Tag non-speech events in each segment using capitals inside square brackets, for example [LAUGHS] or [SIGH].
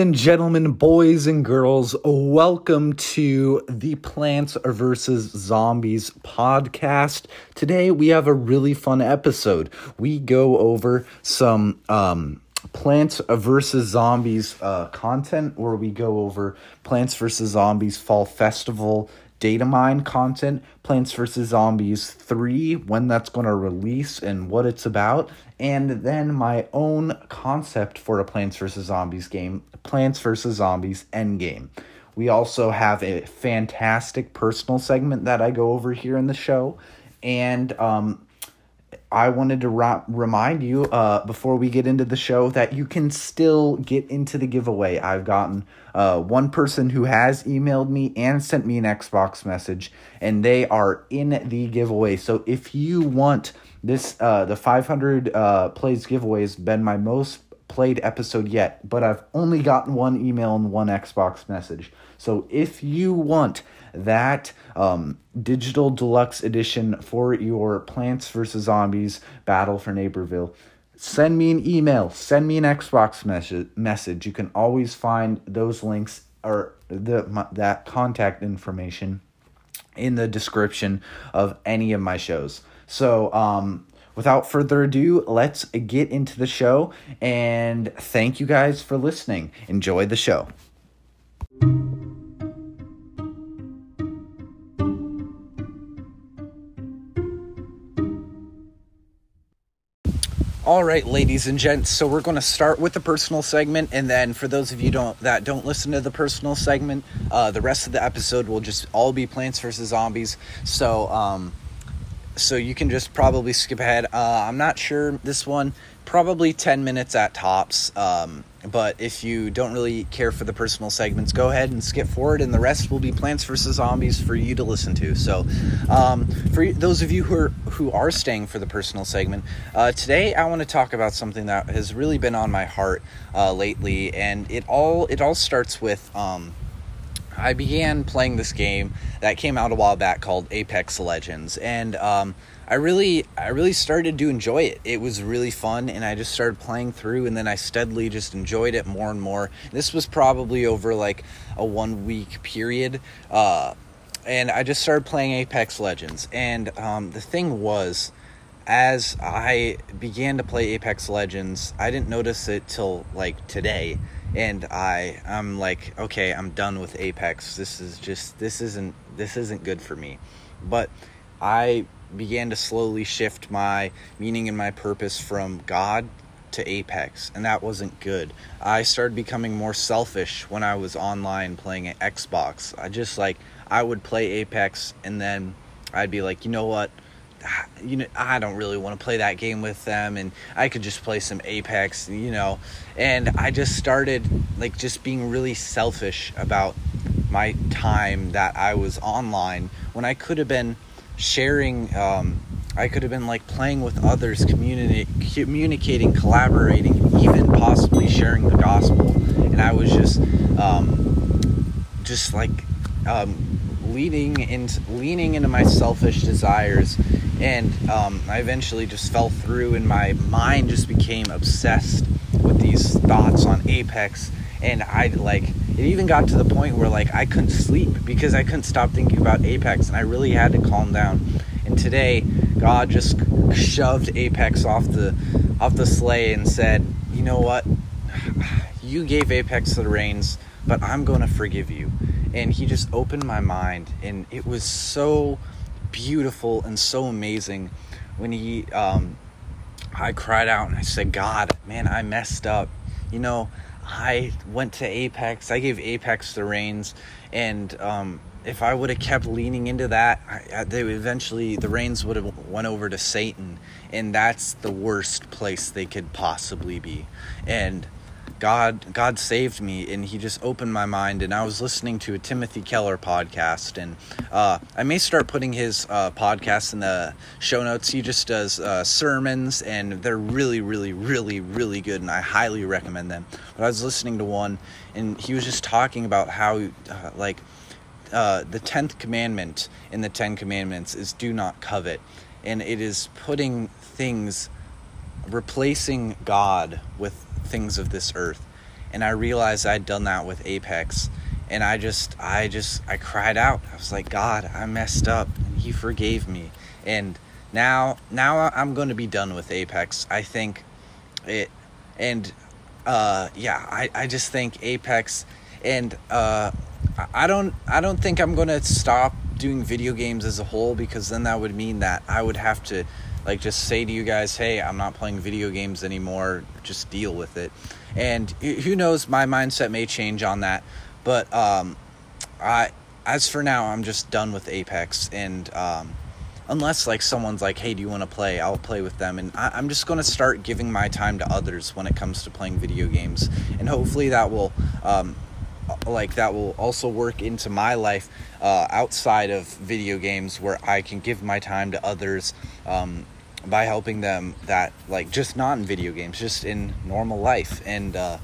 And gentlemen, boys and girls, welcome to the Plants vs. Zombies podcast. Today we have a really fun episode. We go over some um, Plants vs. Zombies uh, content where we go over Plants vs. Zombies Fall Festival data mine content, Plants vs. Zombies 3, when that's going to release and what it's about, and then my own concept for a Plants vs. Zombies game, Plants vs. Zombies Endgame. We also have a fantastic personal segment that I go over here in the show, and um, I wanted to ra- remind you uh, before we get into the show that you can still get into the giveaway. I've gotten uh, one person who has emailed me and sent me an Xbox message, and they are in the giveaway. So if you want this, uh, the 500 uh, plays giveaway has been my most played episode yet, but I've only gotten one email and one Xbox message. So if you want that um, digital deluxe edition for your Plants vs. Zombies Battle for Neighborville, send me an email, send me an Xbox message. message. You can always find those links or the my, that contact information in the description of any of my shows. So, um, without further ado, let's get into the show and thank you guys for listening. Enjoy the show. All right, ladies and gents. So we're going to start with the personal segment, and then for those of you don't that don't listen to the personal segment, uh, the rest of the episode will just all be Plants vs Zombies. So, um, so you can just probably skip ahead. Uh, I'm not sure this one, probably ten minutes at tops. Um, but if you don't really care for the personal segments, go ahead and skip forward, and the rest will be Plants vs Zombies for you to listen to. So, um, for those of you who are who are staying for the personal segment, uh, today I want to talk about something that has really been on my heart uh, lately, and it all it all starts with. Um, I began playing this game that came out a while back called Apex Legends, and um, I really, I really started to enjoy it. It was really fun, and I just started playing through, and then I steadily just enjoyed it more and more. This was probably over like a one week period, uh, and I just started playing Apex Legends. And um, the thing was, as I began to play Apex Legends, I didn't notice it till like today and I I'm like okay I'm done with Apex this is just this isn't this isn't good for me but I began to slowly shift my meaning and my purpose from God to Apex, and that wasn't good. I started becoming more selfish when I was online playing at Xbox. I just like I would play Apex and then I'd be like, you know what? Ah, you know, I don't really want to play that game with them, and I could just play some Apex, you know. And I just started like just being really selfish about my time that I was online when I could have been sharing um, i could have been like playing with others communi- communicating collaborating even possibly sharing the gospel. And i was just um, just like um, leading into leaning into my selfish desires. And um, i eventually just fell through and my mind just became obsessed with these thoughts on apex. And i like it even got to the point where like I couldn't sleep because I couldn't stop thinking about Apex and I really had to calm down. And today, God just shoved Apex off the off the sleigh and said, "You know what? You gave Apex the reins, but I'm going to forgive you." And he just opened my mind and it was so beautiful and so amazing when he um I cried out and I said, "God, man, I messed up." You know, I went to Apex. I gave Apex the reins, and um, if I would have kept leaning into that, I, they eventually the reins would have went over to Satan, and that's the worst place they could possibly be. And God God saved me and he just opened my mind and I was listening to a Timothy Keller podcast and uh, I may start putting his uh, podcast in the show notes. He just does uh, sermons and they're really really really really good and I highly recommend them. But I was listening to one and he was just talking about how uh, like uh, the 10th commandment in the 10 commandments is do not covet and it is putting things replacing God with things of this earth. and I realized I'd done that with Apex, and I just I just I cried out. I was like, God, I messed up, and He forgave me, and now now I'm going to be done with Apex. I think it, and uh, yeah, I I just think Apex, and uh, I don't I don't think I'm to stop doing video games as a whole because then that would mean that I would have to like just say to you guys, "Hey, I'm not playing video games anymore. Just deal with it." And who knows, my mindset may change on that. But um, I, as for now, I'm just done with Apex, and um, unless like someone's like, "Hey, do you want to play?" I'll play with them, and I, am just going to start giving my time to others when it comes to playing video games, and hopefully that will. Um, like that will also work into my life uh, outside of video games where I can give my time to others um, by helping them that like just not in video games just in normal life. And uh,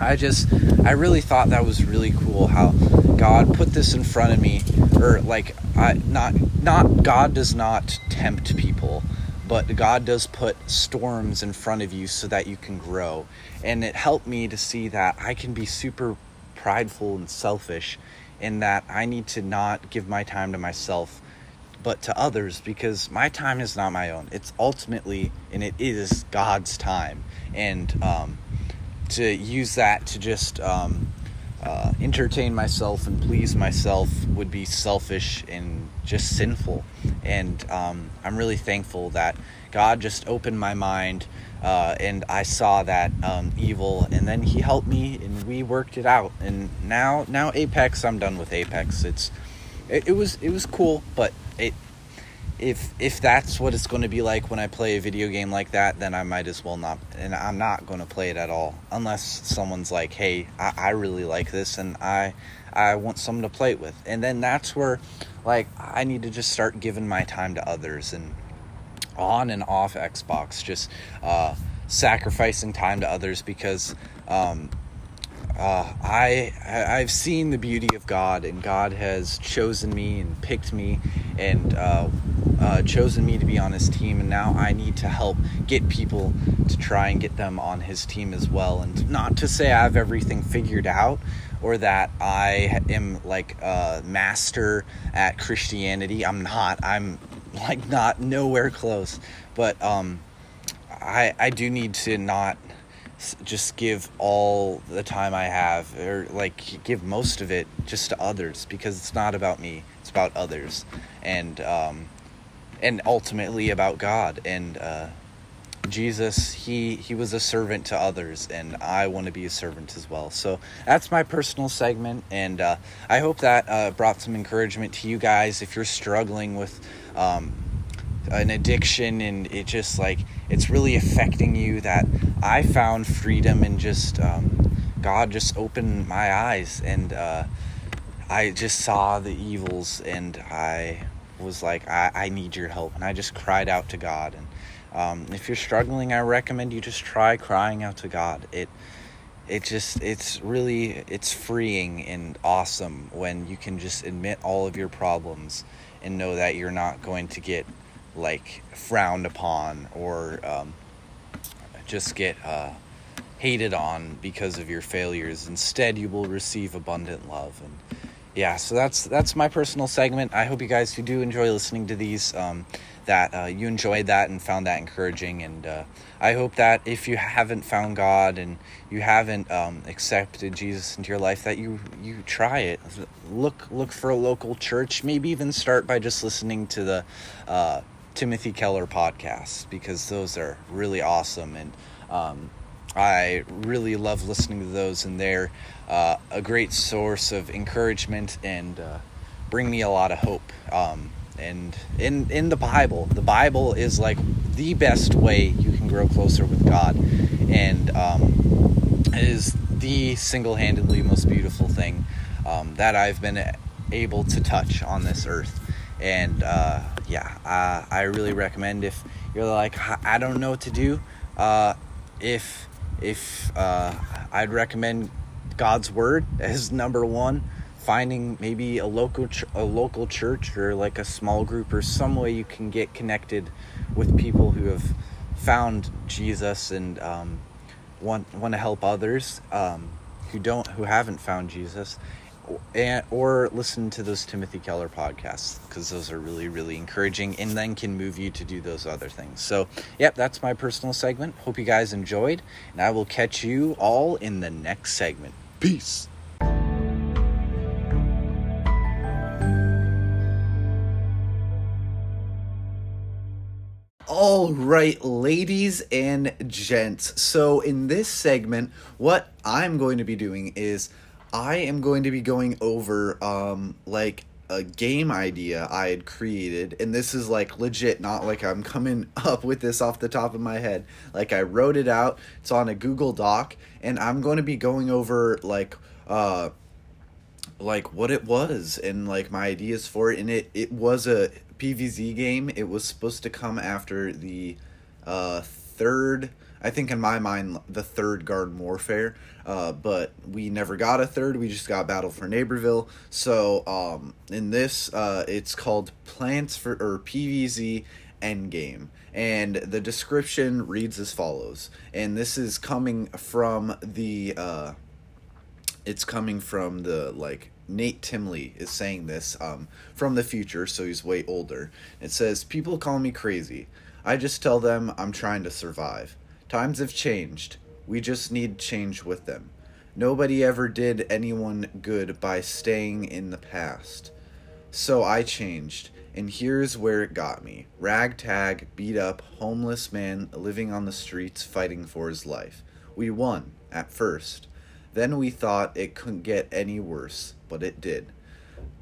I just I really thought that was really cool how God put this in front of me. Or like I not not God does not tempt people but God does put storms in front of you so that you can grow. And it helped me to see that I can be super prideful and selfish in that I need to not give my time to myself but to others because my time is not my own. It's ultimately and it is God's time, and um, to use that to just um, uh, entertain myself and please myself would be selfish and just sinful. And um, I'm really thankful that God just opened my mind. Uh, and I saw that um, evil, and then He helped me, and we worked it out. And now, now Apex, I'm done with Apex. It's, it, it was, it was cool, but it if if that's what it's going to be like when I play a video game like that, then I might as well not. And I'm not going to play it at all unless someone's like, "Hey, I, I really like this, and I I want someone to play it with." And then that's where, like, I need to just start giving my time to others and on and off Xbox, just uh, sacrificing time to others because um, uh, I I've seen the beauty of God, and God has chosen me and picked me, and uh, uh, chosen me to be on His team. And now I need to help get people to try and get them on His team as well. And not to say I have everything figured out, or that I am like a master at Christianity. I'm not. I'm like not nowhere close. But um, I I do need to not just give all the time I have, or like give most of it just to others because it's not about me; it's about others, and um, and ultimately about God and uh, Jesus. He he was a servant to others, and I want to be a servant as well. So that's my personal segment, and uh, I hope that uh, brought some encouragement to you guys if you're struggling with. Um, an addiction and it just like it's really affecting you that i found freedom and just um, god just opened my eyes and uh, i just saw the evils and i was like I, I need your help. And i just cried out to god. And um, if you're struggling i recommend you just try crying out to god. It it just it's really it's freeing and awesome when you can just admit all of your problems and know that you're not going to get like frowned upon or um, just get uh, hated on because of your failures. Instead, you will receive abundant love. And yeah, so that's that's my personal segment. I hope you guys who do enjoy listening to these. Um, that uh, you enjoyed that and found that encouraging. And uh, I hope that if you haven't found God and you haven't um, accepted Jesus into your life, that you you try it. Look look for a local church. Maybe even start by just listening to the uh, Timothy Keller podcasts because those are really awesome and um, I really love listening to those and they're uh, a great source of encouragement and uh, bring me a lot of hope. Um, and in in the Bible, the Bible is like the best way you can grow closer with God, and um, is the single-handedly most beautiful thing um, that I've been able to touch on this earth and uh, yeah, uh, I really recommend if you're like I don't know what to do. Uh, if if uh, I'd recommend God's word as number one. Finding maybe a local ch- a local church or like a small group or some way you can get connected with people who have found Jesus and um, want want to help others um, who don't who haven't found Jesus, and or listen to those Timothy Keller podcasts because those are really really encouraging and then can move you to do those other things. So, yep, that's my personal segment. Hope you guys enjoyed, and I will catch you all in the next segment. Peace. All right, ladies and gents. So, in this segment, what I'm going to be doing is I am going to be going over um like a game idea I had created and this is like legit not like I'm coming [LAUGHS] up with this off the top of my head. Like I wrote it out. It's on a Google Doc and I'm going to be going over like uh like what it was and like my ideas for it and it it was a PVZ game. It was supposed to come after the uh third I think in my mind the third Garden Warfare, uh, but we never got a third. We just got Battle for Neighborville. So um, in this, uh, it's called Plants for or PVZ Endgame, and the description reads as follows. And this is coming from the. Uh, it's coming from the like Nate Timely is saying this um, from the future, so he's way older. It says, People call me crazy. I just tell them I'm trying to survive. Times have changed. We just need change with them. Nobody ever did anyone good by staying in the past. So I changed, and here's where it got me. Ragtag, beat up, homeless man living on the streets fighting for his life. We won, at first. Then we thought it couldn't get any worse, but it did.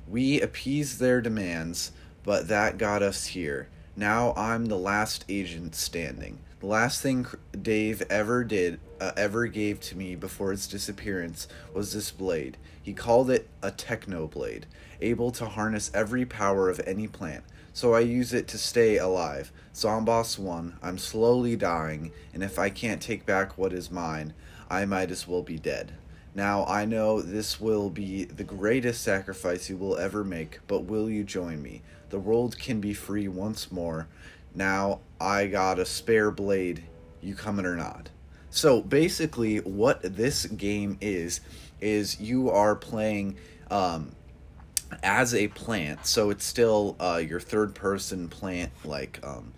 We appeased their demands, but that got us here. Now I'm the last agent standing. The last thing Dave ever did, uh, ever gave to me before its disappearance was this blade. He called it a techno blade, able to harness every power of any plant. So I use it to stay alive. Zomboss 1, I'm slowly dying, and if I can't take back what is mine, I might as well be dead. Now I know this will be the greatest sacrifice you will ever make, but will you join me? The world can be free once more. Now I got a spare blade. You coming or not? So basically, what this game is is you are playing um, as a plant. So it's still uh, your third person plant like um,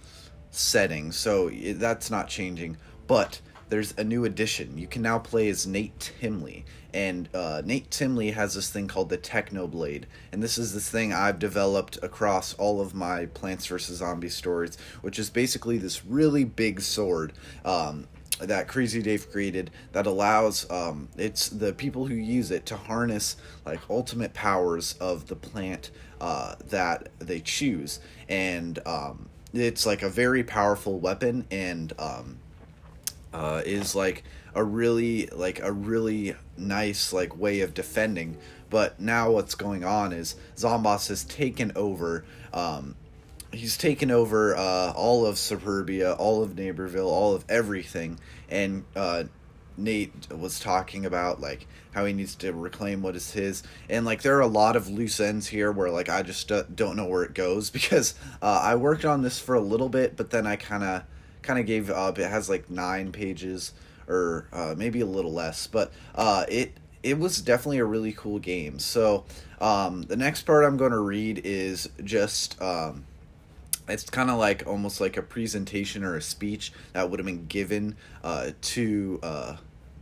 setting. So that's not changing, but there's a new addition. You can now play as Nate Timely, and uh, Nate Timely has this thing called the Technoblade, and this is this thing I've developed across all of my Plants vs Zombies stories, which is basically this really big sword. Um, that Crazy Dave created that allows um, it's the people who use it to harness like ultimate powers of the plant uh, that they choose, and um, it's like a very powerful weapon and um, uh, is like a really like a really nice like way of defending. But now what's going on is zomboss has taken over um he's taken over uh all of suburbia all of neighborville all of everything. And uh nate was talking about like how he needs to reclaim what is his. And like there are a lot of loose ends here where like i just don't know where it goes [LAUGHS] because uh, i worked on this for a little bit but then i kind of kind of gave up it has like nine pages or uh, maybe a little less, but uh, it it was definitely a really cool game. So um, the next part I'm going to read is just um, it's kind of like almost like a presentation or a speech that would have been given uh, to uh,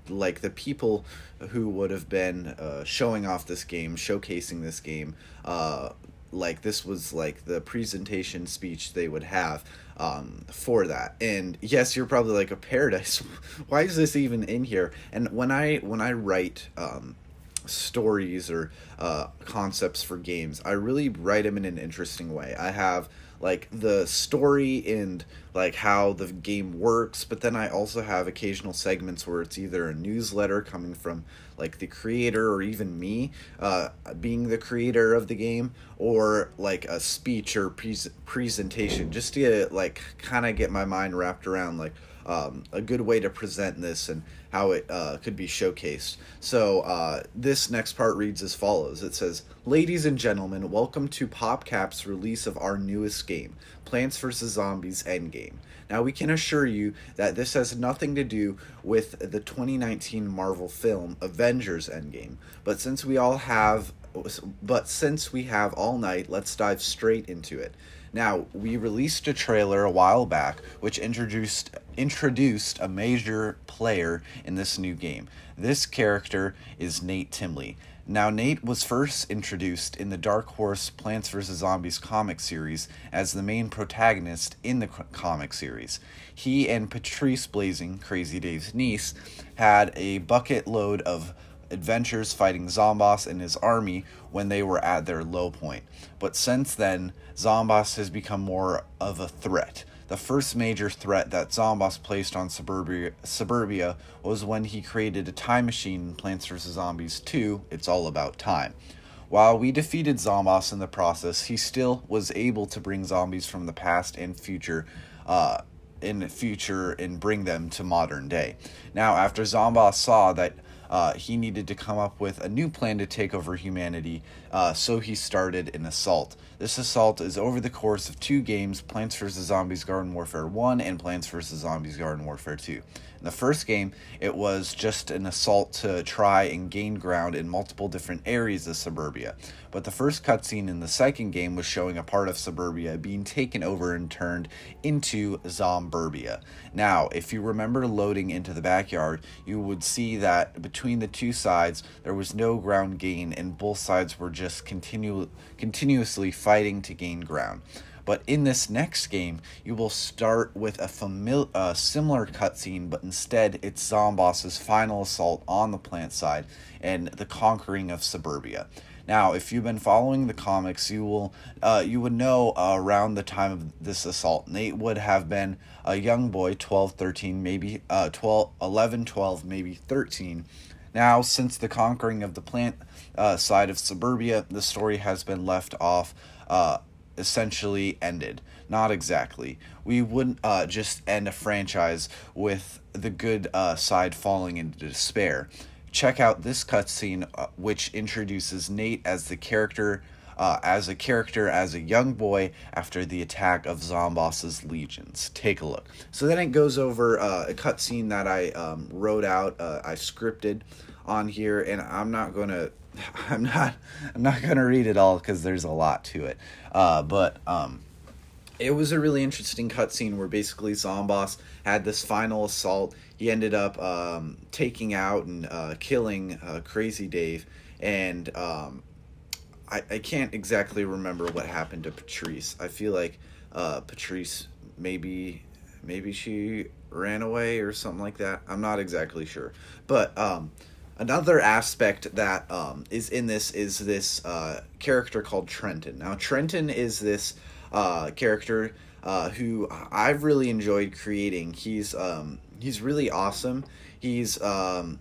like the people who would have been uh, showing off this game, showcasing this game. Uh, like this was like the presentation speech they would have um, for that. And yes, you're probably like a paradise. [LAUGHS] Why is this even in here? And when I when I write um, stories or uh, concepts for games, I really write them in an interesting way. I have like the story and like how the game works but then i also have occasional segments where it's either a newsletter coming from like the creator or even me uh, being the creator of the game or like a speech or pre- presentation just to get, like kind of get my mind wrapped around like um, a good way to present this and how it uh, could be showcased. So uh, this next part reads as follows. It says, "Ladies and gentlemen, welcome to PopCap's release of our newest game, Plants vs Zombies Endgame." Now we can assure you that this has nothing to do with the 2019 Marvel film Avengers Endgame, but since we all have but since we have all night, let's dive straight into it. Now, we released a trailer a while back which introduced introduced a major player in this new game. This character is Nate Timely. Now, Nate was first introduced in the Dark Horse Plants vs. Zombies comic series as the main protagonist in the comic series. He and Patrice Blazing, Crazy Dave's niece, had a bucket load of adventures fighting Zomboss and his army when they were at their low point. But since then, Zomboss has become more of a threat. The first major threat that Zomboss placed on Suburbia, Suburbia was when he created a time machine in Plants vs. Zombies 2, It's All About Time. While we defeated Zomboss in the process, he still was able to bring zombies from the past and future uh, in future and bring them to modern day. Now, after Zomboss saw that uh, he needed to come up with a new plan to take over humanity, uh, so he started an assault. This assault is over the course of two games Plants vs. Zombies Garden Warfare 1 and Plants vs. Zombies Garden Warfare 2. In the first game, it was just an assault to try and gain ground in multiple different areas of suburbia. But the first cutscene in the second game was showing a part of suburbia being taken over and turned into Zomburbia. Now, if you remember loading into the backyard, you would see that between the two sides there was no ground gain and both sides were just continu- continuously fighting to gain ground. But in this next game, you will start with a famil- uh, similar cutscene, but instead it's Zomboss's final assault on the plant side and the conquering of Suburbia. Now, if you've been following the comics, you will uh, you would know uh, around the time of this assault, Nate would have been a young boy, 12, 13, maybe uh, 12, 11, 12, maybe 13. Now, since the conquering of the plant uh, side of Suburbia, the story has been left off uh, essentially ended. Not exactly. We wouldn't uh, just end a franchise with the good uh, side falling into despair. Check out this cutscene, uh, which introduces Nate as the character, uh, as a character, as a young boy after the attack of Zomboss's legions. Take a look. So then it goes over uh, a cutscene that I um, wrote out, uh, I scripted on here, and I'm not gonna [LAUGHS] I'm not I'm not gonna read it all because there's a lot to it. Uh, but um, it was a really interesting cutscene where basically Zomboss had this final assault. He ended up um, taking out and uh, killing uh, Crazy Dave, and um, I I can't exactly remember what happened to Patrice. I feel like uh, Patrice maybe maybe she ran away or something like that. I'm not exactly sure, but um, Another aspect that um, is in this is this uh, character called Trenton. Now, Trenton is this uh, character uh, who I've really enjoyed creating. He's um, he's really awesome. He's um,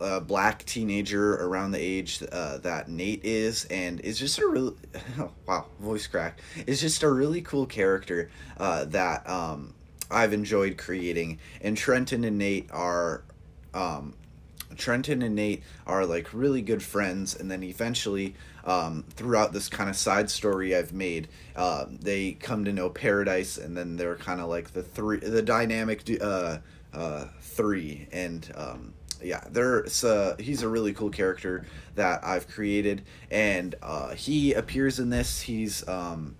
a black teenager around the age uh, that Nate is, and is just a really [LAUGHS] oh, wow voice crack. Is just a really cool character uh, that um, I've enjoyed creating. And Trenton and Nate are um, Trenton and Nate are like really good friends, and then eventually, um, throughout this kind of side story I've made, uh, they come to know Paradise, and then they're kind of like the three, the dynamic uh, uh, three, and um, yeah, there's uh, he's a really cool character that I've created, and uh, he appears in this. He's um,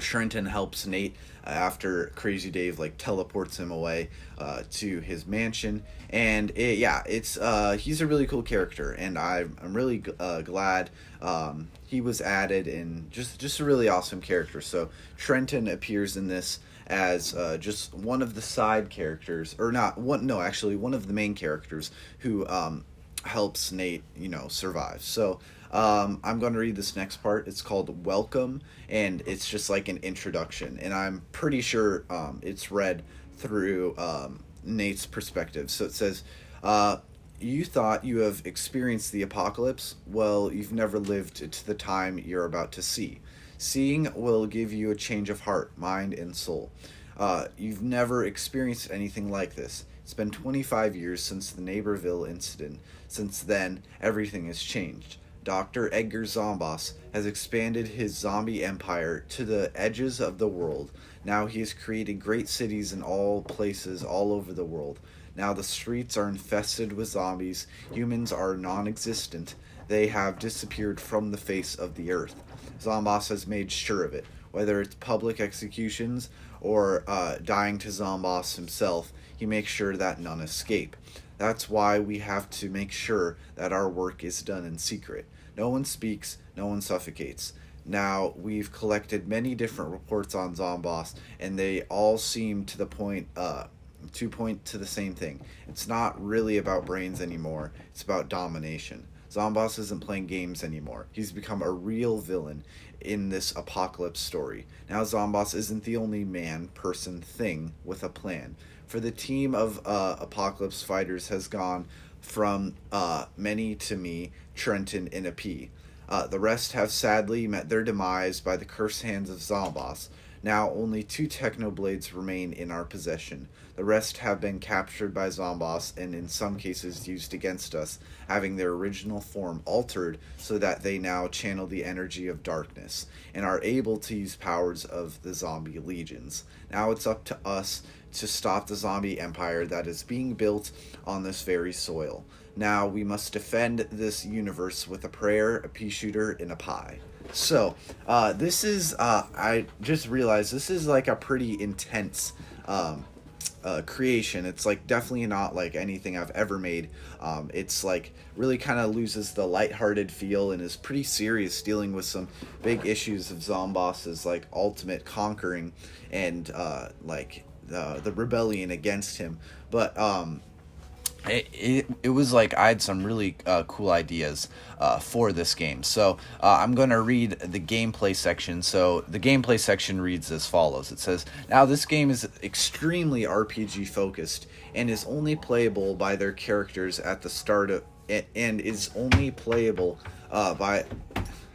Trenton helps Nate after Crazy Dave like teleports him away uh, to his mansion, and it, yeah, it's uh, he's a really cool character, and I'm I'm really uh, glad um, he was added, and just just a really awesome character. So Trenton appears in this as uh, just one of the side characters, or not one, no, actually one of the main characters who um, helps Nate, you know, survive. So um, I'm going to read this next part. It's called Welcome, and it's just like an introduction. And I'm pretty sure um, it's read through um, Nate's perspective. So it says, uh, You thought you have experienced the apocalypse? Well, you've never lived to the time you're about to see. Seeing will give you a change of heart, mind, and soul. Uh, you've never experienced anything like this. It's been 25 years since the Neighborville incident. Since then, everything has changed. Dr. Edgar Zomboss has expanded his zombie empire to the edges of the world. Now he has created great cities in all places all over the world. Now the streets are infested with zombies. Humans are non existent. They have disappeared from the face of the earth. Zomboss has made sure of it. Whether it's public executions or uh, dying to Zomboss himself, he makes sure that none escape. That's why we have to make sure that our work is done in secret. No one speaks, no one suffocates. Now, we've collected many different reports on Zomboss, and they all seem to the point, uh, to point to the same thing. It's not really about brains anymore, it's about domination. Zomboss isn't playing games anymore. He's become a real villain in this apocalypse story. Now, Zomboss isn't the only man, person, thing with a plan. For the team of uh, apocalypse fighters has gone from uh, many to me, Trenton, and a P. Uh, the rest have sadly met their demise by the cursed hands of Zomboss. Now only two Technoblades remain in our possession. The rest have been captured by Zomboss and in some cases used against us, having their original form altered so that they now channel the energy of darkness and are able to use powers of the zombie legions. Now it's up to us to stop the zombie empire that is being built on this very soil. Now we must defend this universe with a prayer, a pea shooter, and a pie. So, uh, this is, uh, I just realized this is like a pretty intense um, uh, creation. It's like definitely not like anything I've ever made. Um, it's like really kind of loses the lighthearted feel and is pretty serious, dealing with some big issues of Zomboss's like ultimate conquering and uh, like the the rebellion against him. But um, it, it, it was like I had some really uh, cool ideas uh, for this game. So uh, I'm going to read the gameplay section. So the gameplay section reads as follows It says, Now this game is extremely RPG focused and is only playable by their characters at the start of. And is only playable uh, by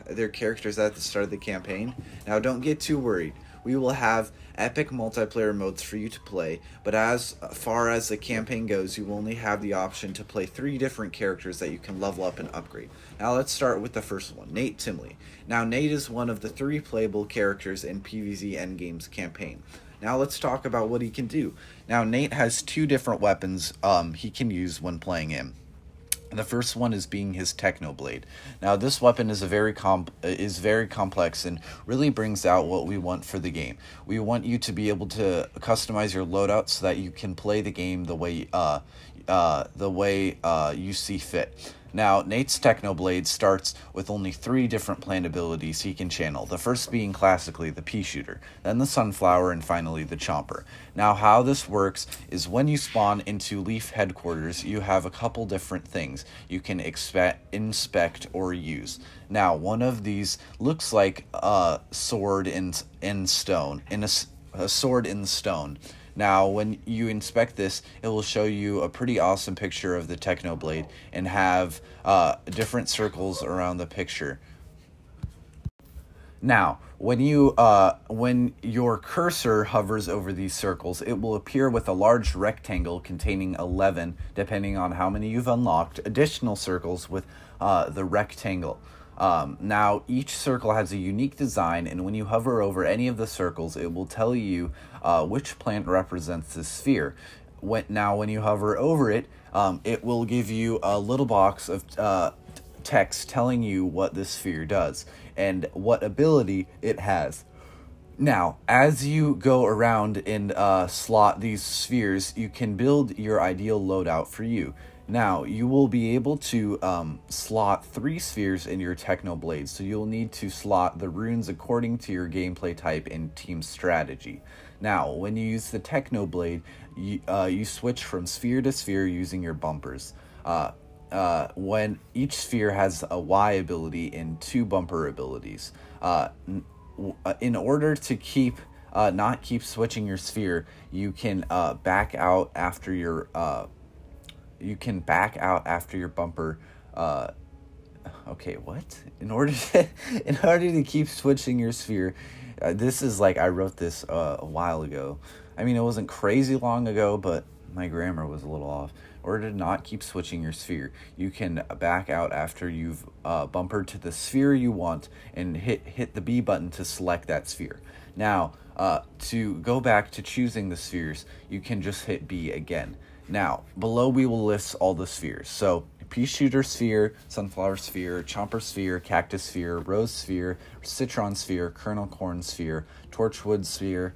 their characters at the start of the campaign. Now, don't get too worried we will have epic multiplayer modes for you to play, but as far as the campaign goes, you only have the option to play three different characters that you can level up and upgrade. Now let's start with the first one, Nate Timely. Now Nate is one of the three playable characters in PvZ Endgame's campaign. Now let's talk about what he can do. Now Nate has two different weapons um, he can use when playing him. The first one is being his Technoblade. Now, this weapon is a very comp- is very complex and really brings out what we want for the game. We want you to be able to customize your loadout so that you can play the game the way uh, uh, the way uh, you see fit. Now, Nate's Technoblade starts with only three different plant abilities he can channel, the first being classically the pea shooter, then the sunflower, and finally the chomper. Now, how this works is when you spawn into Leaf headquarters, you have a couple different things you can inspect or use. Now, one of these looks like a sword in, in stone, in a, a sword in stone. Now, when you inspect this, it will show you a pretty awesome picture of the Technoblade and have uh, different circles around the picture. Now, when you uh, when your cursor hovers over these circles, it will appear with a large rectangle containing 11, depending on how many you've unlocked, additional circles with uh, the rectangle. Um, now, each circle has a unique design, and when you hover over any of the circles, it will tell you uh, which plant represents this sphere. When, now, when you hover over it, um, it will give you a little box of uh, text telling you what this sphere does and what ability it has. Now, as you go around and uh, slot these spheres, you can build your ideal loadout for you. Now, you will be able to um, slot three spheres in your Techno Blade, so you'll need to slot the runes according to your gameplay type and team strategy. Now, when you use the Techno Blade, you, uh, you switch from sphere to sphere using your bumpers. Uh, uh, when each sphere has a Y ability and two bumper abilities. Uh, uh, in order to keep uh, not keep switching your sphere, you can back out after your you can back out after your bumper. Uh, okay, what? In order to, [LAUGHS] in order to keep switching your sphere, uh, this is like I wrote this uh, a while ago. I mean, it wasn't crazy long ago, but my grammar was a little off. Or to not keep switching your sphere. You can back out after you've uh, bumpered to the sphere you want and hit hit the B button to select that sphere. Now, uh, to go back to choosing the spheres, you can just hit B again. Now, below we will list all the spheres. So, pea shooter sphere, sunflower sphere, chomper sphere, cactus sphere, rose sphere, citron sphere, kernel corn sphere, torchwood sphere,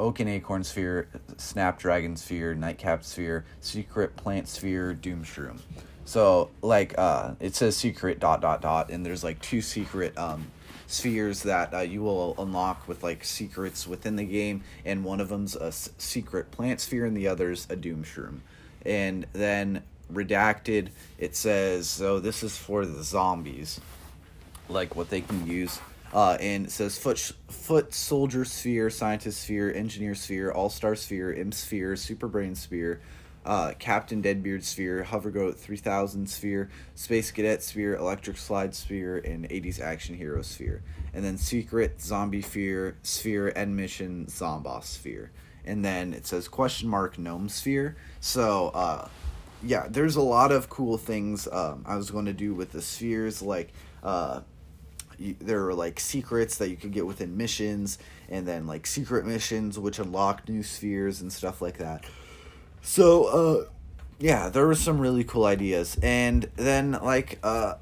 oak and acorn sphere, snapdragon sphere, nightcap sphere, secret plant sphere, doom shroom. So like uh, it says secret dot dot dot, and there's like two secret um, spheres that uh, you will unlock with like secrets within the game, and one of them's a s- secret plant sphere, and the other's a doom shroom. And then redacted, it says so this is for the zombies, like what they can use. Uh, and it says foot foot soldier sphere, scientist sphere, engineer sphere, all star sphere, imp sphere, super brain sphere, uh, Captain Deadbeard sphere, Hovergoat 3000 sphere, Space Cadet sphere, Electric Slide sphere, and 80s Action Hero sphere. And then Secret Zombie sphere, sphere, End Mission Zomboss sphere. And then it says question mark Gnome sphere. So, uh, yeah, there's a lot of cool things um, I was going to do with the spheres, like. Uh, there are like secrets that you could get within missions and then like secret missions which unlock new spheres and stuff like that so uh yeah there were some really cool ideas. And then like uh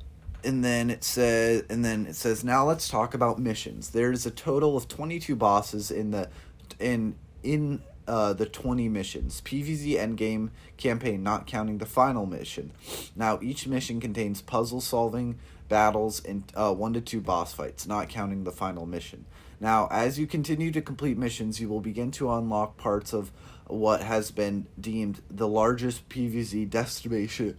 and then it says and then it says now let's talk about missions. There's a total of 22 bosses in the in in uh, the 20 missions. Pvz endgame campaign not counting the final mission. Now each mission contains puzzle solving battles and uh, one to two boss fights, not counting the final mission. Now, as you continue to complete missions, you will begin to unlock parts of what has been deemed the largest PvZ destination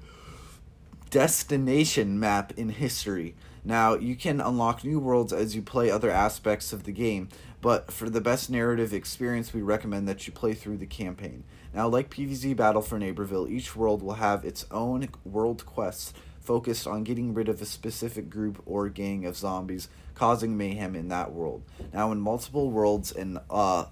destination map in history. Now, you can unlock new worlds as you play other aspects of the game, but for the best narrative experience, we recommend that you play through the campaign. Now, like PvZ Battle for Neighborville, each world will have its own world quests focused on getting rid of a specific group or gang of zombies causing mayhem in that world. Now, in multiple worlds and uh,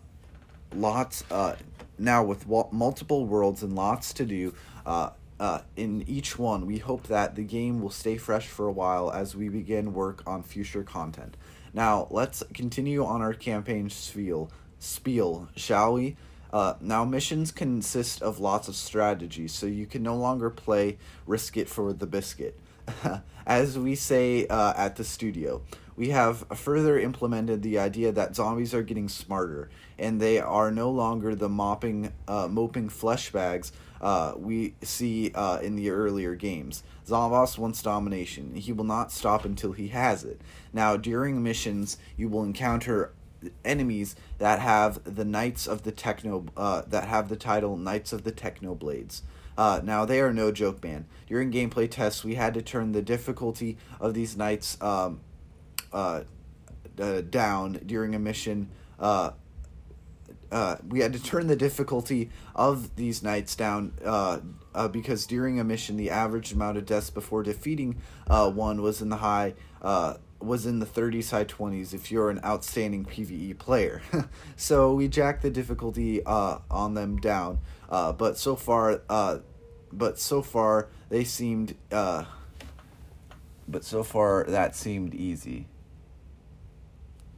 lots, uh, now with multiple worlds and lots to do, uh, uh, in each one, we hope that the game will stay fresh for a while as we begin work on future content. Now, let's continue on our campaign spiel, spiel shall we? Uh, now, missions consist of lots of strategies, so you can no longer play risk it for the biscuit. [LAUGHS] As we say uh, at the studio, we have further implemented the idea that zombies are getting smarter, and they are no longer the mopping, uh, moping flesh bags uh, we see uh, in the earlier games. Zomboss wants domination. He will not stop until he has it. Now, during missions, you will encounter enemies that have the Knights of the Techno uh, that have the title Knights of the Techno Blades. Uh, now they are no joke, man. During gameplay tests, we had to turn the difficulty of these knights um, uh, uh, down during a mission. Uh, uh, we had to turn the difficulty of these knights down uh, uh, because during a mission, the average amount of deaths before defeating uh, one was in the high uh, was in the 30s, high 20s if you're an outstanding PVE player. [LAUGHS] so we jacked the difficulty uh, on them down. Uh, but so far, uh, but so far they seemed. Uh, but so far that seemed easy.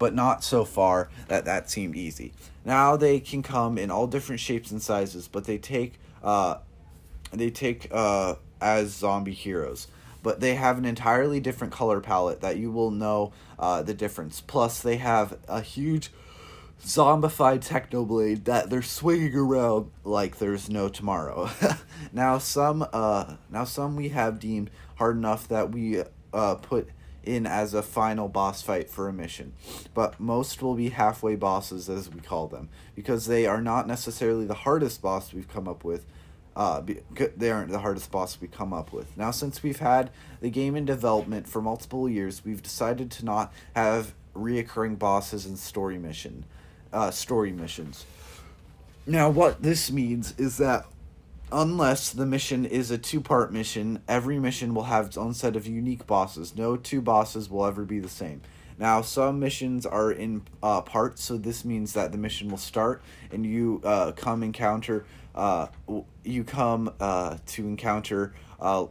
But not so far that that seemed easy. Now they can come in all different shapes and sizes, but they take uh, they take uh, as zombie heroes but they have an entirely different color palette that you will know uh, the difference. Plus, they have a huge zombified technoblade that they're swinging around like there's no tomorrow. [LAUGHS] now some uh now some we have deemed hard enough that we uh put in as a final boss fight for a mission. But most will be halfway bosses as we call them because they are not necessarily the hardest boss we've come up with uh, they aren't the hardest boss we come up with. Now, since we've had the game in development for multiple years, we've decided to not have reoccurring bosses and story mission, uh, story missions. Now, what this means is that unless the mission is a two-part mission, every mission will have its own set of unique bosses. No two bosses will ever be the same. Now, some missions are in uh, parts, so this means that the mission will start and you uh, come encounter. Uh, you come uh, to encounter a,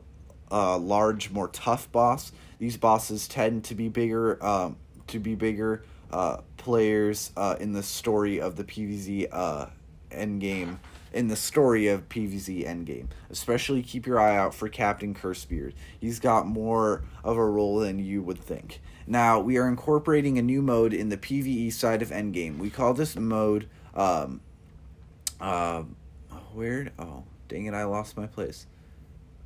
a large, more tough boss. These bosses tend to be bigger, um, to be bigger uh, players uh, in the story of the PVZ uh, endgame in the story of PVZ Endgame. Especially keep your eye out for Captain Cursebeard. He's got more of a role than you would think. Now, we are incorporating a new mode in the PvE side of Endgame. We call this mode, um, uh, weird. Oh, dang it, I lost my place.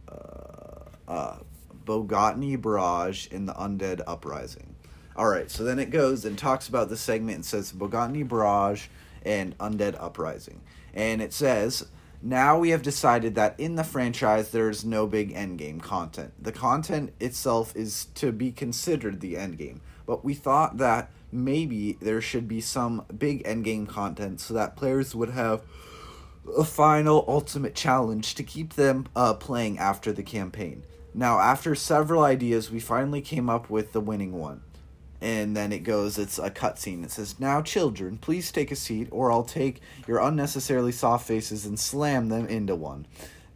Uh, uh, Bogotny Barrage in the Undead Uprising. Alright, so then it goes and talks about the segment and says Bogotny Barrage and Undead Uprising. And it says, now we have decided that in the franchise there's no big endgame content. The content itself is to be considered the endgame. But we thought that maybe there should be some big endgame content so that players would have a final ultimate challenge to keep them uh, playing after the campaign. Now, after several ideas, we finally came up with the winning one and then it goes it's a cutscene. It says now children please take a seat or i'll take your unnecessarily soft faces and slam them into one.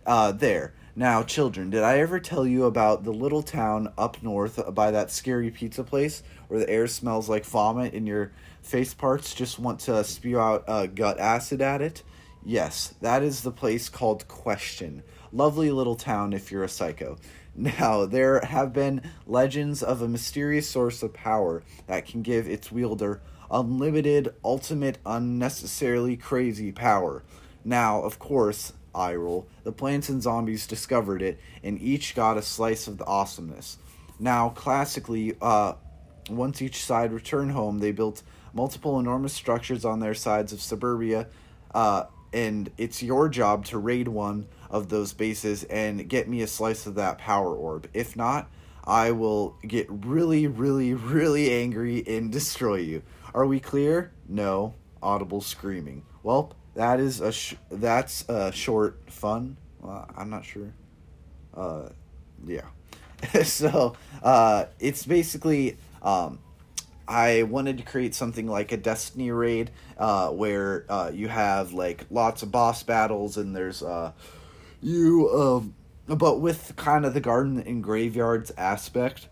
Uh, there. Now children did i ever tell you about the little town up north by that scary pizza place where the air smells like vomit and your face parts? Just want to spew out uh, gut acid at it? Yes that is the place called question. Lovely little town if you're a psycho now, there have been legends of a mysterious source of power that can give its wielder unlimited, ultimate, unnecessarily crazy power. Now, of course, I roll, the plants and zombies discovered it, and each got a slice of the awesomeness. Now, classically, uh, once each side returned home, they built multiple enormous structures on their sides of suburbia, uh, and it's your job to raid one of those bases and get me a slice of that power orb. If not, I will get really, really, really angry and destroy you. Are we clear? No. Audible screaming. Well, that is a sh- that's a short fun. I'm not sure. Uh, yeah. [LAUGHS] so uh, it's basically um, I wanted to create something like a Destiny raid uh, where uh, you have like lots of boss battles and there's uh, you um but with kind of the garden and graveyards aspect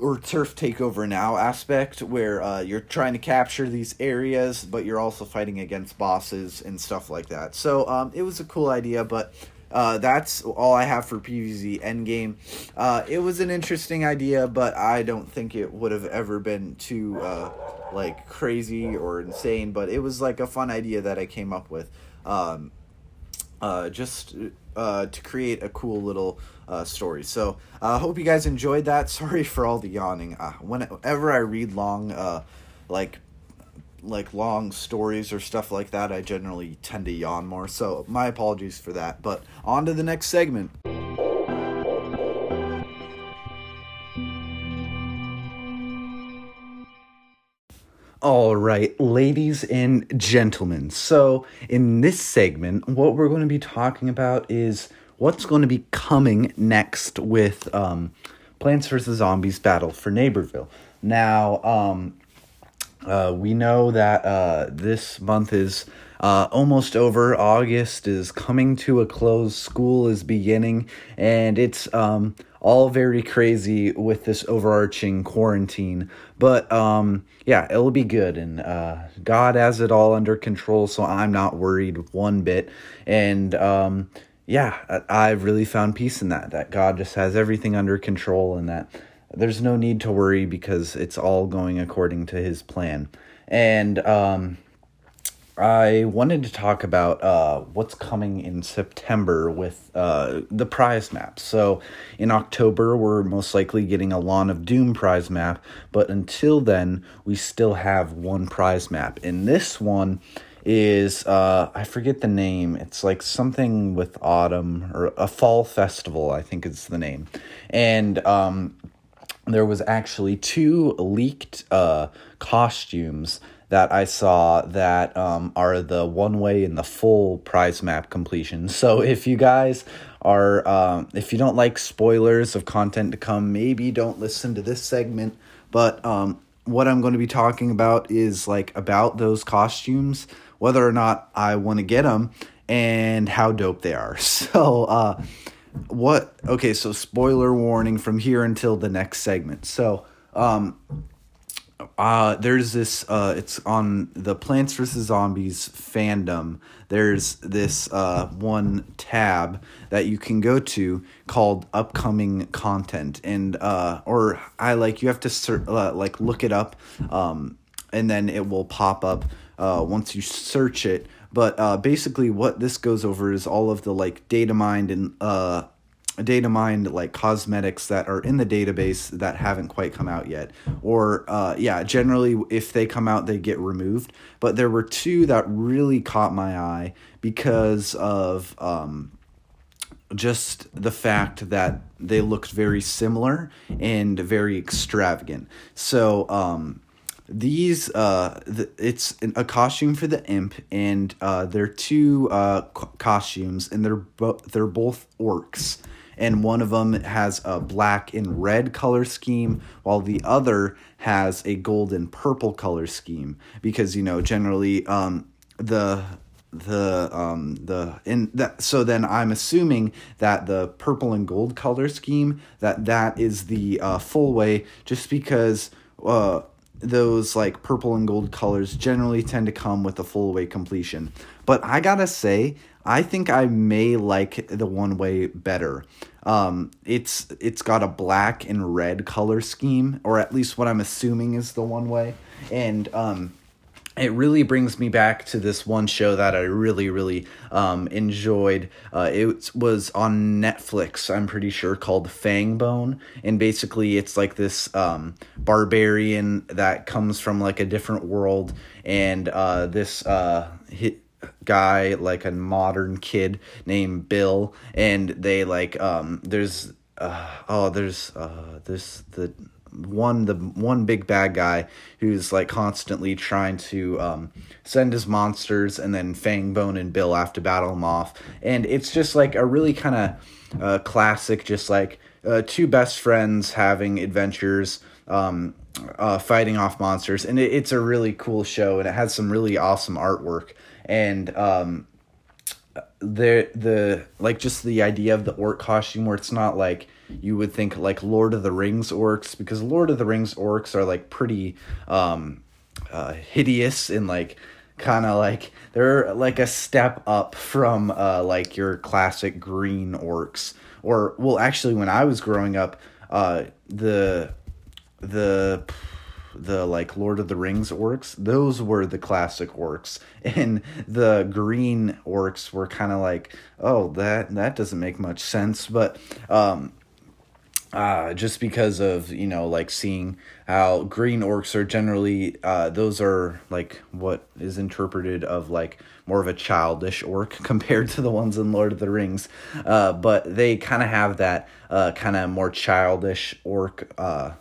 or turf takeover now aspect where uh, you're trying to capture these areas but you're also fighting against bosses and stuff like that so um, it was a cool idea but uh, that's all I have for PVZ Endgame. Uh, it was an interesting idea, but I don't think it would have ever been too uh, like crazy or insane. But it was like a fun idea that I came up with. Um, uh, just uh, to create a cool little uh, story. So I uh, hope you guys enjoyed that. [LAUGHS] Sorry for all the yawning. Uh, whenever I read long, uh, like like long stories or stuff like that, I generally tend to yawn more. So my apologies for that. But on to the next segment. All right, ladies and gentlemen. So, in this segment, what we're going to be talking about is what's going to be coming next with um, Plants vs. Zombies Battle for Neighborville. Now, um, uh, we know that uh, this month is uh, almost over. August is coming to a close. School is beginning, and it's um, all very crazy with this overarching quarantine. But um, yeah, it'll be good, and uh, God has it all under control, so I'm not worried one bit. And um, yeah, I've really found peace in that. That God just has everything under control, and that there's no need to worry because it's all going according to His plan. And um, I wanted to talk about uh, what's coming in September with uh, the prize map. So, in October, we're most likely getting a Lawn of Doom prize map, but until then, we still have one prize map. And this one is, uh, I forget the name, it's like something with autumn or a fall festival, I think is the name. And um, there was actually two leaked uh, costumes that I saw that um, are the one way and the full prize map completion. [LAUGHS] So if you guys are, um, if you don't like spoilers of content to come, maybe don't listen to this segment. But um, what I'm going to be talking about is like about those costumes, whether or not I want to get them, and how dope they are. [LAUGHS] So, uh, what? Okay, so spoiler warning from here until the next segment. So, um, uh, there's this. Uh, it's on the Plants vs Zombies fandom. There's this uh, one tab that you can go to called upcoming content, and uh, or I like you have to ser- uh, like look it up, um, and then it will pop up uh, once you search it. But uh, basically, what this goes over is all of the like data mined and uh, data mined like cosmetics that are in the database that haven't quite come out yet. Or uh, yeah generally if they come out they get removed. But there were two that really caught my eye because of um, just the fact that they looked very similar and very extravagant. So um, these uh the, it's an, a costume for the imp and uh they're two uh co- costumes and they're both they're both orcs and one of them has a black and red color scheme while the other has a gold and purple color scheme because you know generally um the the um the in that so then i'm assuming that the purple and gold color scheme that that is the uh full way just because uh those like purple and gold colors generally tend to come with a full way completion. But I gotta say, I think I may like the one way better. Um, it's it's got a black and red color scheme, or at least what I'm assuming is the one way, and um, it really brings me back to this one show that I really, really um, enjoyed. Uh, it was on Netflix, I'm pretty sure, called Fangbone. And basically, it's like this um, barbarian that comes from like a different world. And uh, this uh, hit guy, like a modern kid named Bill. And they like, um, there's, uh, oh, there's uh, this, the, one the one big bad guy who's like constantly trying to um, send his monsters and then Fangbone and Bill have to battle him off and it's just like a really kind of uh, classic just like uh, two best friends having adventures um, uh, fighting off monsters and it, it's a really cool show and it has some really awesome artwork and um, the the like just the idea of the orc costume where it's not like you would think like Lord of the Rings orcs because Lord of the Rings orcs are like pretty um uh hideous and like kind of like they're like a step up from uh like your classic green orcs. Or well actually when I was growing up uh the the the like Lord of the Rings orcs, those were the classic orcs, [LAUGHS] and the green orcs were kind of like, oh, that that doesn't make much sense, but um, uh, just because of you know like seeing how green orcs are generally uh, those are like what is interpreted of like more of a childish orc [LAUGHS] compared to the ones in Lord of the Rings, uh, but they kind of have that uh, kind of more childish orc uh,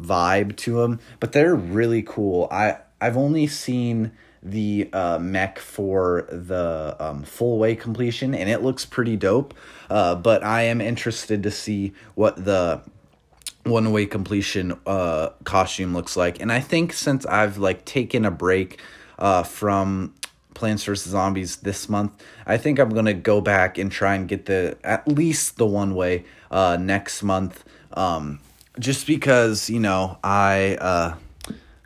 vibe to them. But they're really cool. I I've only seen the uh, mech for the um, full way completion, and it looks pretty dope. Uh, but I am interested to see what the one way completion uh, costume looks like. And I think since I've like taken a break uh, from Plants vs Zombies this month, I think I'm gonna go back and try and get the at least the one way uh, next month. Um, just because you know I uh,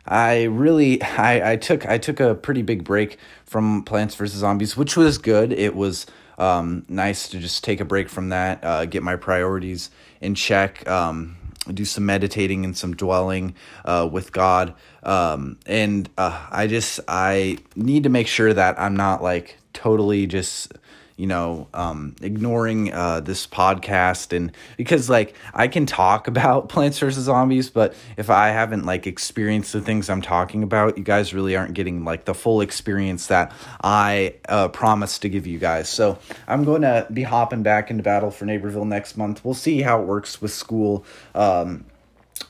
I really I, I took I took a pretty big break from Plants vs Zombies, which was good. It was um, nice to just take a break from that, uh, get my priorities in check, um, do some meditating and some dwelling uh, with God, um, and uh, I just I need to make sure that I'm not like totally just you know, um, ignoring uh, this podcast and because like I can talk [LAUGHS] about Plants vs Zombies, but if I haven't like experienced the things I'm talking about, you guys really aren't getting like the full experience that I uh, promised to give you guys. So I'm going to be hopping back into Battle for Neighborville next month. We'll see how it works with school. Um,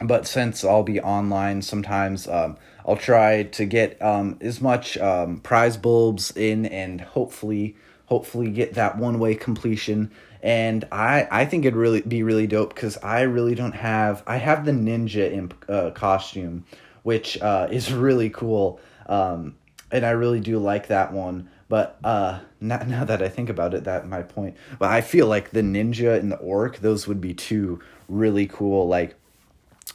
but since I'll be online sometimes, um, I'll try to get um, as much um, prize bulbs in and hopefully hopefully get that one way completion and i i think it'd really be really dope because i really don't have i have the ninja imp uh, costume which uh, is really cool. Um, and I really do like that one. But uh, now, now that I think about it, that my point. But I feel like the ninja and the orc, those would be two really cool. Like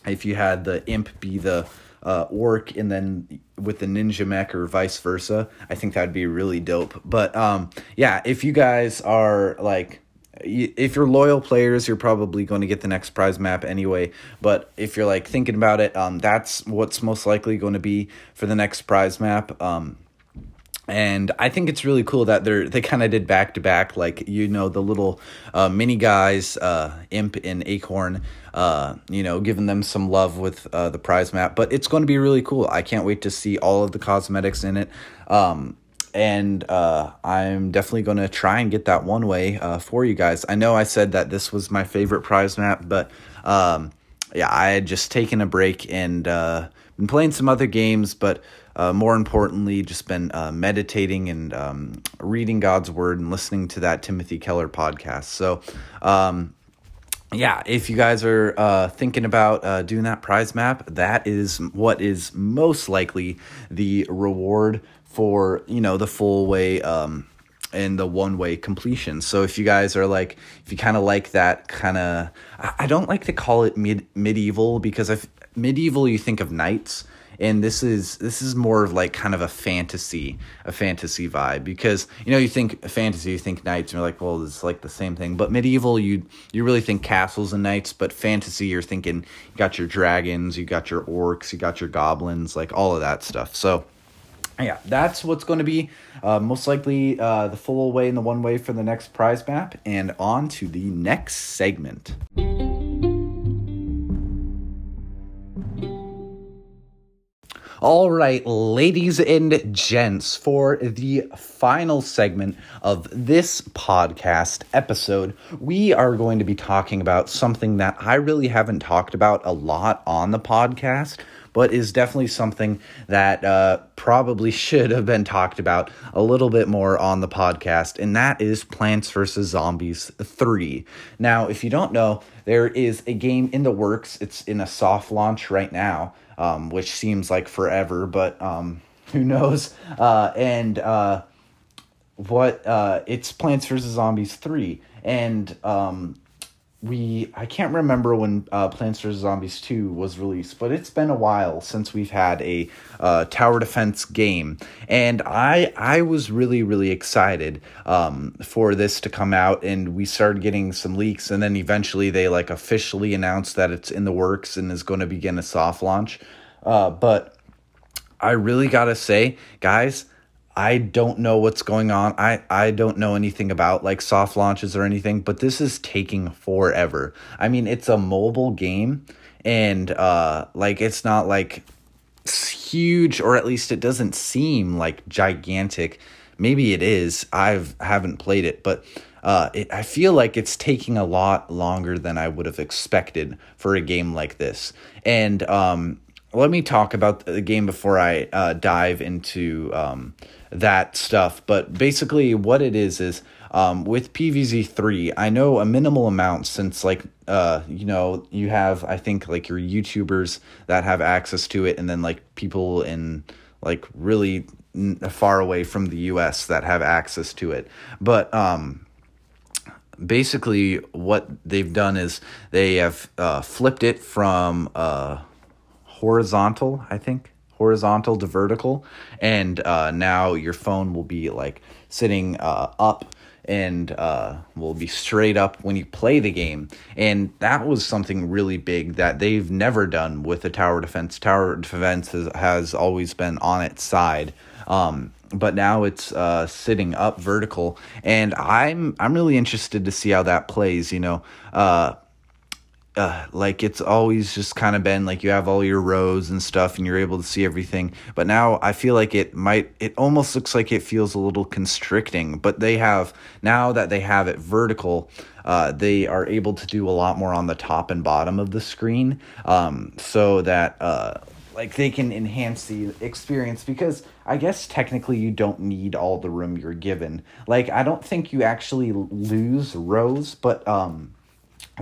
if you had the imp be the uh, orc and then with the ninja mech or vice versa, I think that'd be really dope. But um, yeah, if you guys are like if you're loyal players, you're probably going to get the next prize map anyway. But if you're like thinking about it, um, that's what's most likely going to be for the next prize map. Um, and I think it's really cool that they're they kind of did back to back, like you know the little uh, mini guys, uh, Imp and Acorn, uh, you know, giving them some love with uh, the prize map. But it's going to be really cool. I can't wait to see all of the cosmetics in it. Um, and uh, I'm definitely going to try and get that one way uh, for you guys. I know I said that this was my favorite prize map, but um, yeah, I had just taken a break and uh, been playing some other games, but uh, more importantly, just been uh, meditating and um, reading God's word and listening to that Timothy Keller podcast. So, um, yeah, if you guys are uh, thinking about uh, doing that prize map, that is what is most likely the reward for you know the full way um, and the one way completion. So if you guys are like, if you kind of like that kind of, I don't like to call it mid medieval because if medieval you think of knights and this is this is more of like kind of a fantasy a fantasy vibe because you know you think fantasy you think knights and you're like well it's like the same thing but medieval you you really think castles and knights but fantasy you're thinking you got your dragons you got your orcs you got your goblins like all of that stuff so yeah, that's what's going to be uh, most likely uh, the full way and the one way for the next prize map. And on to the next segment. All right, ladies and gents, for the final segment of this podcast episode, we are going to be talking about something that I really haven't talked about a lot on the podcast, but is definitely something that uh, probably should have been talked about a little bit more on the podcast, and that is Plants vs. Zombies 3. Now, if you don't know, there is a game in the works, it's in a soft launch right now um, which seems like forever, but um, [LAUGHS] who knows? Uh, and uh, what uh, it's Plants vs Zombies three, and um, we I can't remember when uh, Plants vs Zombies two was released, but it's been a while since we've had a uh, tower defense game, and I I was really really excited um, for this to come out, and we started getting some leaks, and then eventually they like officially announced that it's in the works and is going to begin a soft launch. Uh, but I really gotta say, guys, I don't know what's going on. I, I don't know anything about like soft launches or anything, but this is taking forever. I mean, it's a mobile game and uh like it's not like huge or at least it doesn't seem like gigantic. Maybe it is. I've haven't played it, but uh, it, I feel like it's taking a lot longer than I would have expected for a game like this. And um, let me talk about the game before I uh, dive into um, that stuff. But basically, what it is is um, with PVZ three, I know a minimal amount since like uh, you know you have I think like your YouTubers that have access to it, and then like people in like really far away from the U.S. that have access to it. But um, basically, what they've done is they have uh, flipped it from uh, horizontal, I think, horizontal to vertical, and uh, now your phone will be like sitting uh, up and uh, will be straight up when you play the game. And that was something really big that they've never done with the tower defense. Tower defense has, has always been on its side. Um, but now it's uh, sitting up vertical, and I'm I'm really interested to see how that plays. You know, uh, uh, like it's always just kind of been like you have all your rows and stuff and you're able to see everything but now i feel like it might it almost looks like it feels a little constricting but they have now that they have it vertical uh, they are able to do a lot more on the top and bottom of the screen um, so that uh, like they can enhance the experience because I guess technically you don't need all the room you're given. Like I don't think you actually lose rows, but um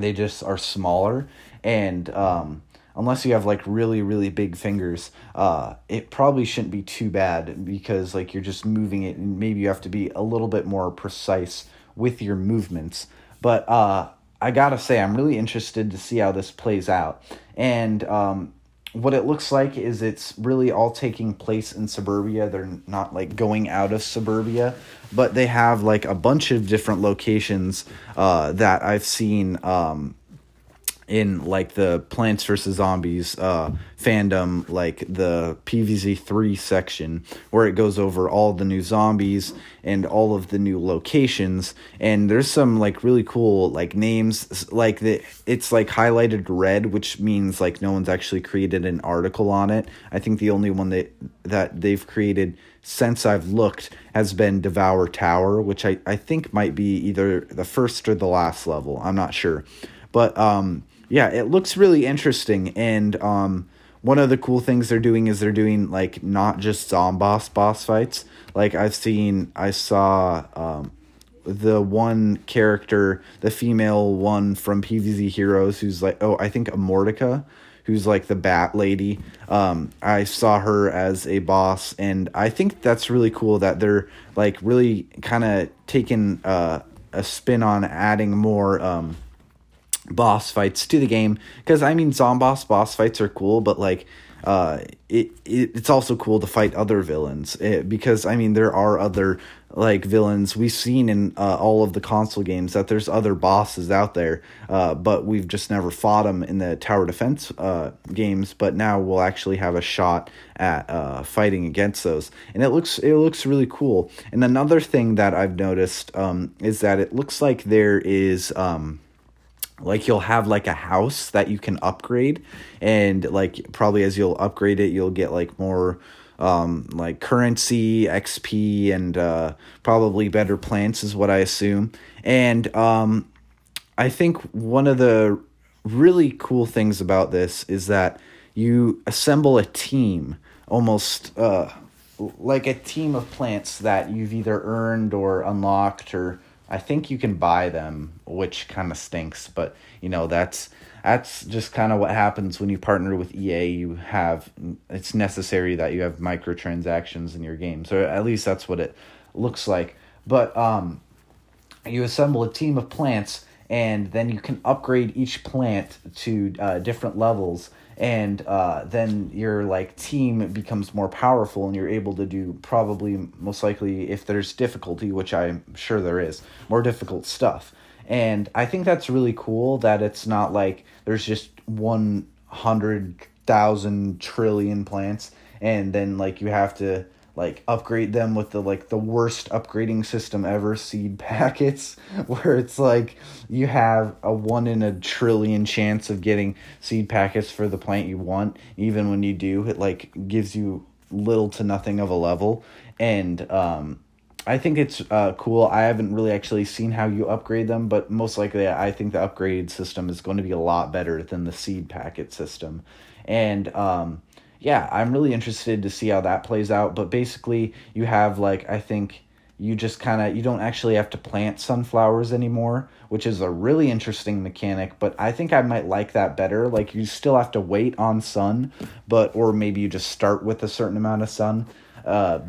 they just are smaller and um, unless you have like really really big fingers, uh, it probably shouldn't be too bad because like you're just moving it, and maybe you have to be a little bit more precise with your movements. But uh, I gotta say, I'm really interested to see how this plays out, and um, what it looks like is it's really all taking place in suburbia. They're not like going out of suburbia, but they have like a bunch of different locations uh, that I've seen um, in like the Plants vs Zombies uh, fandom, like the PVZ three section, where it goes over all the new zombies and all of the new locations. And there's some like really cool like names, like the it's like highlighted red, which means like no one's actually created an article on it. I think the only one that that they've created since I've looked has been Devour Tower, which I, I think might be either the first or the last level. I'm not sure. But um yeah, it looks really interesting. And um, one of the cool things they're doing is they're doing like not just zomboss boss fights. Like I've seen, I saw um, the one character, the female one from PVZ Heroes, who's like, oh, I think Immorticia, who's like the bat lady. Um, I saw her as a boss, and I think that's really cool that they're like really kind of taking uh, a spin on adding more. Um, boss fights to the game because I mean Zomboss boss fights are cool, but like uh, it, it it's also cool to fight other villains it, eh, because I mean there are other like villains we've seen in uh, all of the console games that there's other bosses out there, uh, but we've just never fought them in the tower defense uh, games. But now we'll actually have a shot at uh, fighting against those, and it looks it looks really cool. And another thing that I've noticed um, is that it looks like there is. Um, like you'll have like a house that you can upgrade and like probably as you'll upgrade it you'll get like more um like currency xp and uh probably better plants is what i assume. And um i think one of the really cool things about this is that you assemble a team almost uh like a team of plants that you've either earned or unlocked or I think you can buy them, which kind of stinks, but you know that's that's just kind of what happens when you partner with EA. You have it's necessary that you have microtransactions in your game, so at least that's what it looks like. But um, you assemble a team of plants, and then you can upgrade each plant to uh, different levels and uh, then your like team becomes more powerful and you're able to do probably most likely if there's difficulty which i'm sure there is more difficult stuff. And i think that's really cool that it's not like there's just 100000 trillion plants and then like you have to like upgrade them with the like the worst upgrading system ever seed [LAUGHS] packets where it's like you have a one in a trillion chance of getting seed packets for the plant you want even when you do it like gives you little to nothing of a level and um I think it's uh, cool. I haven't really actually seen how you upgrade them, but most likely I think the upgrade system is going to be a lot better than the seed packet system. And um, yeah, I'm really interested to see how that plays out. But basically, you have like I think you just kind of you don't actually have to plant sunflowers anymore, which is a really interesting mechanic. But I think I might like that better. Like you still have to wait on sun, but or maybe you just start with a certain amount of sun. Uh,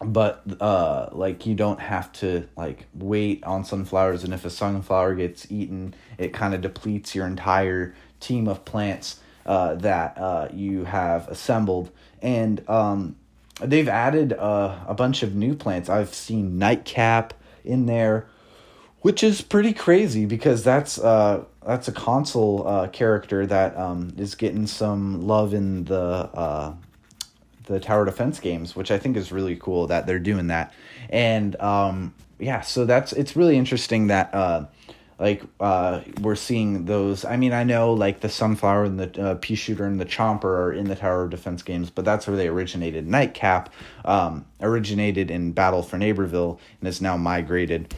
but uh like you don't have to like wait on sunflowers and if a sunflower gets eaten it kind of depletes your entire team of plants uh, that uh, you have assembled. And um, they've added uh, a bunch of new plants. I've seen Nightcap in there, which is pretty crazy because that's uh, that's a console uh, character that um, is getting some love in the uh, the tower defense games, which I think is really cool that they're doing that. And um, yeah, so that's it's really interesting that uh, like uh, we're seeing those. I mean, I know like the sunflower and the uh, pea shooter and the chomper are in the tower of defense games, but that's where they originated. Nightcap um, originated in Battle for Neighborville and is now migrated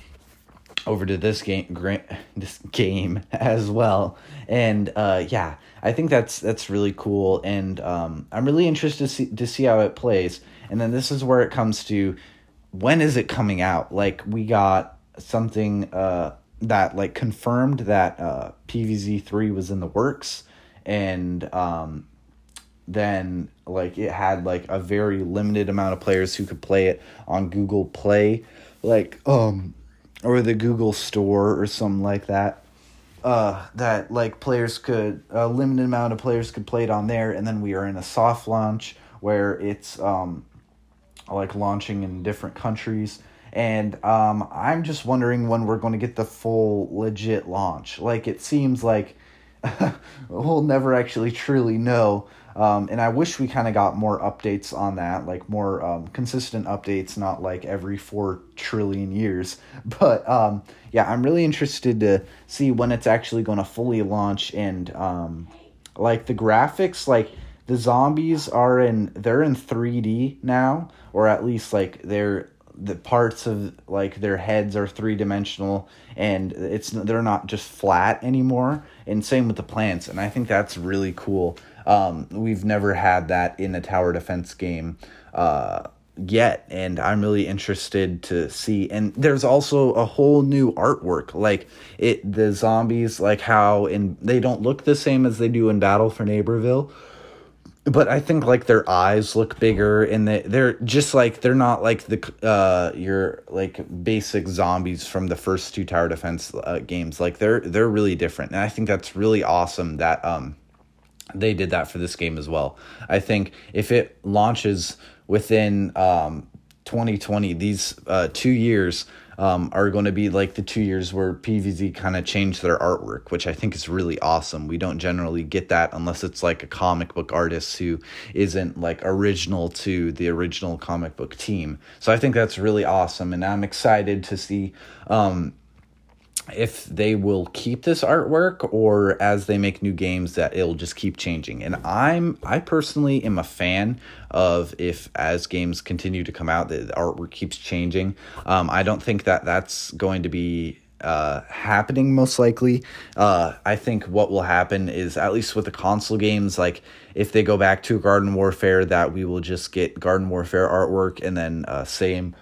over to this game gra- this game [LAUGHS] as well and uh, yeah i think that's that's really cool and um, i'm really interested to see, to see how it plays and then this is where it comes to when is it coming out like we got something uh, that like confirmed that uh, PVZ three was in the works, and um, then like it had like a very limited amount of players who could play it on Google Play, like um, or the Google Store or something like that. Uh, that like players could a limited amount of players could play it on there, and then we are in a soft launch where it's um, like launching in different countries. And um, I'm just wondering when we're going to get the full legit launch. Like it seems like [LAUGHS] we'll never actually truly know um, and I wish we kind of got more updates on that, like more um, consistent updates, not like every four trillion years. [LAUGHS] But um, yeah, I'm really interested to see when it's actually going to fully launch and um, like the graphics, like the zombies are in they're in 3D now, or at least like they're the parts of like their heads are three dimensional and it's they're not just flat anymore and same with the plants and i think that's really cool um, we've never had that in a tower defense game uh, yet, and I'm really interested to see. And there's also a whole new artwork, like it the zombies, like how in they don't look the same as they do in Battle for Neighborville. But I think like their eyes look bigger, and they they're just like they're not like the uh your like basic zombies from the first two tower defense uh, games. Like they're they're really different, and I think that's really awesome that um they did that for this game as well. I think if it launches within um, 2020, these uh, two years um, are going to be like the two years where PVZ kind of changed their artwork, which I think is really awesome. We don't generally get that unless it's like a comic book artist who isn't like original to the original comic book team. So I think that's really awesome, and I'm excited to see um, if they will keep this artwork or as they make new games that it'll just keep changing. And i'm i personally am a fan of if as games continue to come out the artwork keeps changing. Um, i don't think that that's going to be uh, happening most likely. Uh, i think what will happen is at least with the console games like if they go back to garden warfare that we will just get garden warfare artwork and then uh, same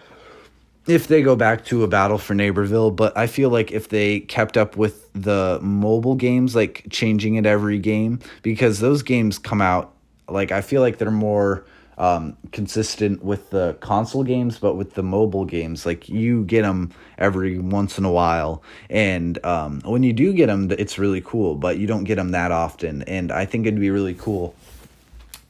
if they go back to a battle for neighborville but i feel like if they kept up with the mobile games like changing it every game because those games come out like i feel like they're more um, consistent with the console games but with the mobile games. Like you get them every once in a while and um, when you do get them it's really cool but you don't get them that often. And i think it'd be really cool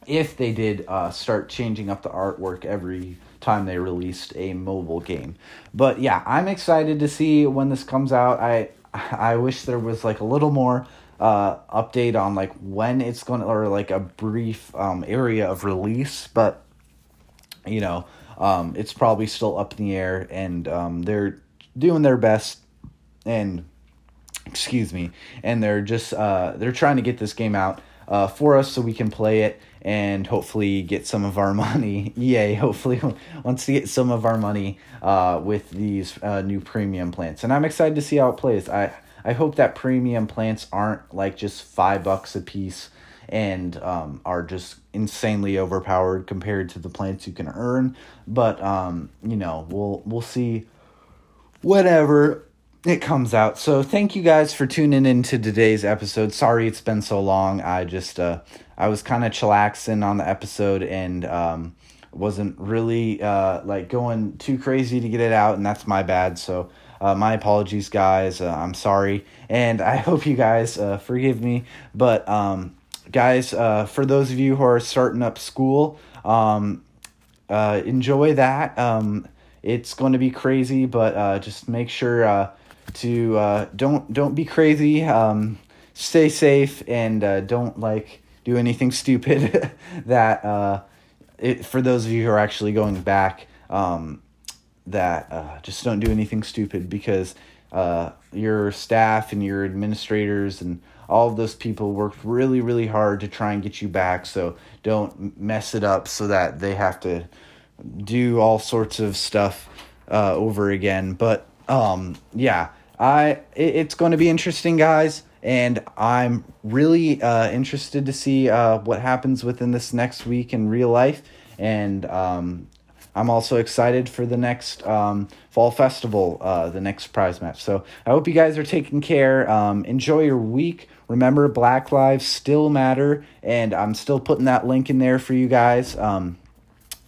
if they did uh, start changing up the artwork every time they released a mobile game. But yeah, I'm excited to see when this comes out. I I wish there was like a little more uh, update on like when it's going to or like a brief um, area of release, but you know, um, it's probably still up in the air and um, they're doing their best and excuse me, and they're just uh, they're trying to get this game out uh, for us so we can play it and hopefully get some of our [LAUGHS] money. Yay! Hopefully, [LAUGHS] wants to get some of our money uh, with these uh, new premium plants, and I'm excited to see how it plays. I I hope that premium plants aren't like just five bucks a piece and um, are just insanely overpowered compared to the plants you can earn. But um, you know, we'll we'll see. Whatever it comes out. So thank you guys for tuning in into today's episode. Sorry it's been so long. I just uh I was kind of chillaxing on the episode and um wasn't really uh like going too crazy to get it out and that's my bad. So uh, my apologies guys. Uh, I'm sorry and I [LAUGHS] hope you guys uh, forgive me. But um guys, uh for those of you who are starting up school, um uh enjoy that. Um it's going to be crazy, but uh, just make sure uh, to uh, don't don't be crazy. Um, stay safe and uh, don't like do anything [LAUGHS] stupid. that uh, it, for those of you who are actually going back, um, that uh, just don't do anything stupid because uh, your staff and your administrators and all of those people worked really really hard to try and get you back. So don't mess it up so that they have to do all sorts of stuff uh, over again. But um, yeah, I it, it's going to be interesting, guys, and I'm really uh, interested to see uh, what happens within this next week in real life, and um, I'm also excited for the next um, fall festival, uh, the next prize match. So I hope you guys are taking care. Um, enjoy your week. Remember, Black Lives still matter, and I'm still putting that link in there for you guys. Um,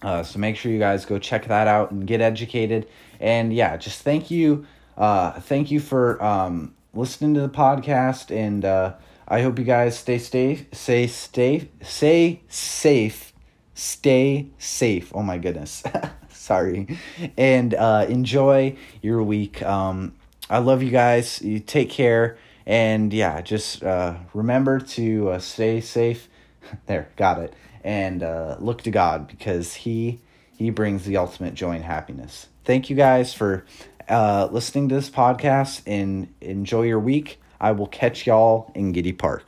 uh, so make sure you guys go check that out and get educated. And yeah, just thank you, uh, thank you for um, listening to the podcast, and uh, I hope you guys stay safe, stay stay stay safe, stay safe. Oh my goodness, [LAUGHS] sorry, and uh, enjoy your week. Um, I love you guys. You take care. And yeah, just uh, remember to uh, stay safe. [LAUGHS] there, got it. And uh, look to God because He He brings the ultimate joy and happiness. Thank you guys for uh, listening to this podcast and enjoy your week. I will catch y'all in Giddy Park.